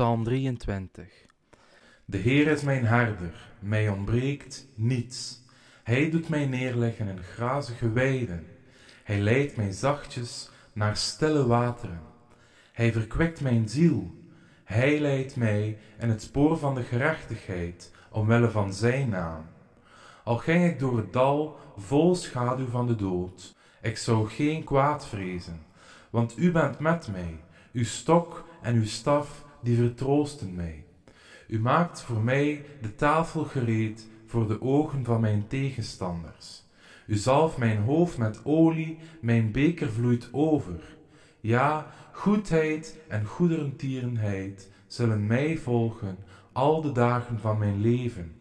Psalm 23. De Heer is mijn herder, mij ontbreekt niets. Hij doet mij neerleggen in grazige weiden. Hij leidt mij zachtjes naar stille wateren. Hij verkwekt mijn ziel. Hij leidt mij in het spoor van de gerechtigheid, omwille van zijn naam. Al ging ik door het dal vol schaduw van de dood, ik zou geen kwaad vrezen, want u bent met mij, uw stok en uw staf, die vertroosten mij. U maakt voor mij de tafel gereed voor de ogen van mijn tegenstanders. U zalft mijn hoofd met olie, mijn beker vloeit over. Ja, goedheid en goederentierenheid zullen mij volgen al de dagen van mijn leven.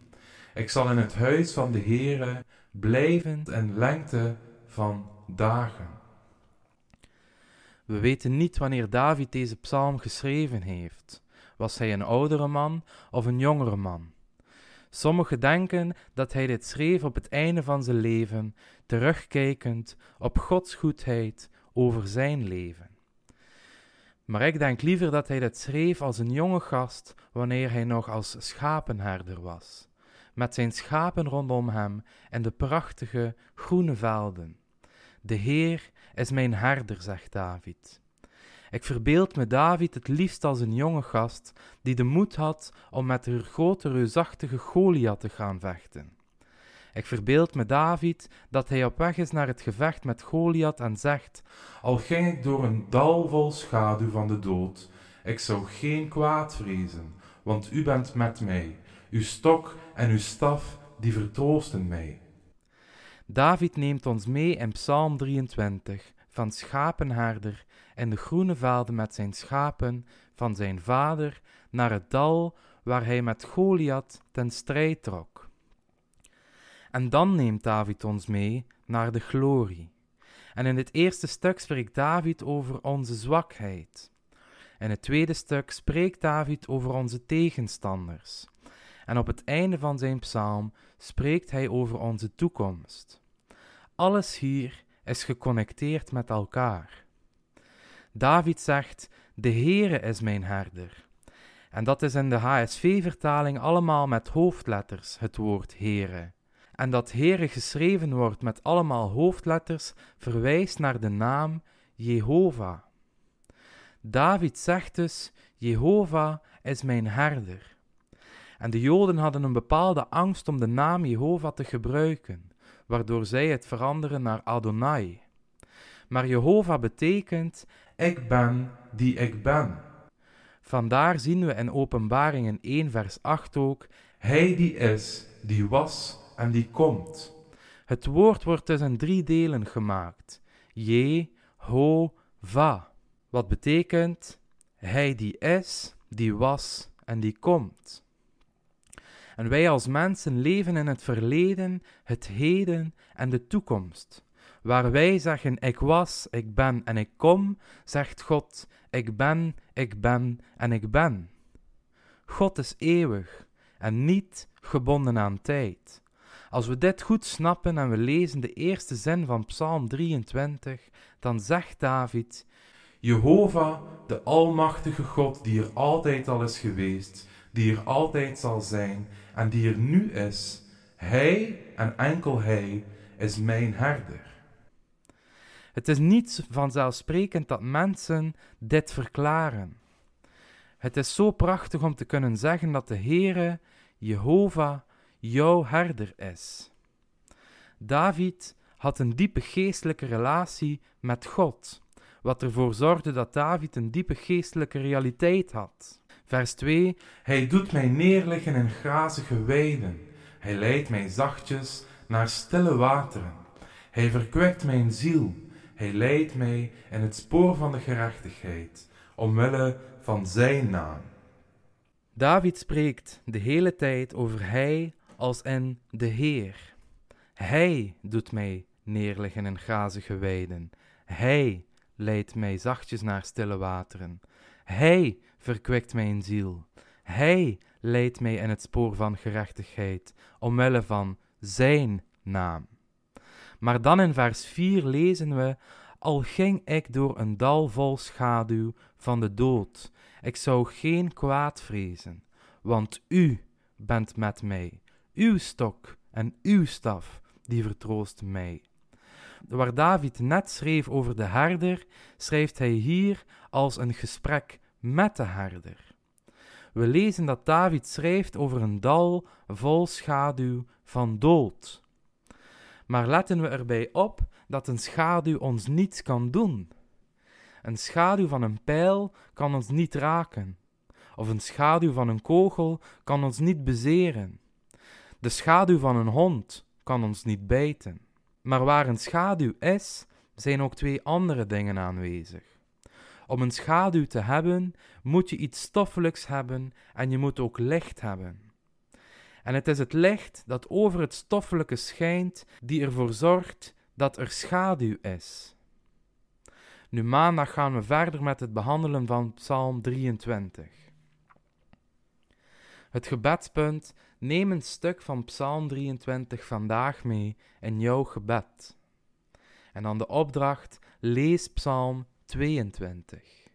Ik zal in het huis van de Heere blijven en lengte van dagen. We weten niet wanneer David deze psalm geschreven heeft. Was hij een oudere man of een jongere man? Sommigen denken dat hij dit schreef op het einde van zijn leven, terugkijkend op Gods goedheid over zijn leven. Maar ik denk liever dat hij dit schreef als een jonge gast wanneer hij nog als schapenherder was, met zijn schapen rondom hem en de prachtige groene velden. De Heer is mijn herder, zegt David. Ik verbeeld me David het liefst als een jonge gast die de moed had om met de grote reusachtige Goliath te gaan vechten. Ik verbeeld me David dat hij op weg is naar het gevecht met Goliath en zegt: Al ging ik door een dal vol schaduw van de dood, ik zou geen kwaad vrezen, want u bent met mij. Uw stok en uw staf, die vertroosten mij. David neemt ons mee in Psalm 23 van schapenherder in de groene velden met zijn schapen van zijn vader naar het dal waar hij met Goliath ten strijd trok. En dan neemt David ons mee naar de glorie. En in het eerste stuk spreekt David over onze zwakheid. In het tweede stuk spreekt David over onze tegenstanders. En op het einde van zijn psalm spreekt hij over onze toekomst. Alles hier is geconnecteerd met elkaar. David zegt: De Heere is mijn herder. En dat is in de HSV-vertaling allemaal met hoofdletters, het woord Heere. En dat Heere geschreven wordt met allemaal hoofdletters verwijst naar de naam Jehovah. David zegt dus: Jehovah is mijn herder. En de Joden hadden een bepaalde angst om de naam Jehovah te gebruiken, waardoor zij het veranderen naar Adonai. Maar Jehovah betekent: Ik ben die ik ben. Vandaar zien we in Openbaringen 1, vers 8 ook: Hij die is, die was en die komt. Het woord wordt dus in drie delen gemaakt: Je, Ho, Va. Wat betekent: Hij die is, die was en die komt. En wij als mensen leven in het verleden, het heden en de toekomst. Waar wij zeggen: Ik was, ik ben en ik kom, zegt God: Ik ben, ik ben en ik ben. God is eeuwig en niet gebonden aan tijd. Als we dit goed snappen en we lezen de eerste zin van Psalm 23, dan zegt David: Jehovah, de Almachtige God, die er altijd al is geweest, die er altijd zal zijn en die er nu is, Hij en enkel Hij is mijn herder. Het is niet vanzelfsprekend dat mensen dit verklaren. Het is zo prachtig om te kunnen zeggen dat de Heere, Jehovah, jouw herder is. David had een diepe geestelijke relatie met God, wat ervoor zorgde dat David een diepe geestelijke realiteit had. Vers 2: Hij doet mij neerliggen in grazige weiden. Hij leidt mij zachtjes naar stille wateren. Hij verkwekt mijn ziel. Hij leidt mij in het spoor van de gerechtigheid, omwille van zijn naam. David spreekt de hele tijd over hij als in de Heer. Hij doet mij neerliggen in grazige weiden. Hij leidt mij zachtjes naar stille wateren. Hij verkwekt mijn ziel. Hij leidt mij in het spoor van gerechtigheid, omwille van Zijn naam. Maar dan in vers 4 lezen we: Al ging ik door een dal vol schaduw van de dood, ik zou geen kwaad vrezen, want u bent met mij. Uw stok en uw staf, die vertroosten mij. Waar David net schreef over de herder, schrijft hij hier als een gesprek met de herder. We lezen dat David schrijft over een dal vol schaduw van dood. Maar letten we erbij op dat een schaduw ons niets kan doen. Een schaduw van een pijl kan ons niet raken, of een schaduw van een kogel kan ons niet bezeren. De schaduw van een hond kan ons niet bijten. Maar waar een schaduw is, zijn ook twee andere dingen aanwezig. Om een schaduw te hebben, moet je iets stoffelijks hebben en je moet ook licht hebben. En het is het licht dat over het stoffelijke schijnt, die ervoor zorgt dat er schaduw is. Nu maandag gaan we verder met het behandelen van Psalm 23. Het gebedspunt: neem een stuk van Psalm 23 vandaag mee in jouw gebed. En dan de opdracht: lees Psalm 22.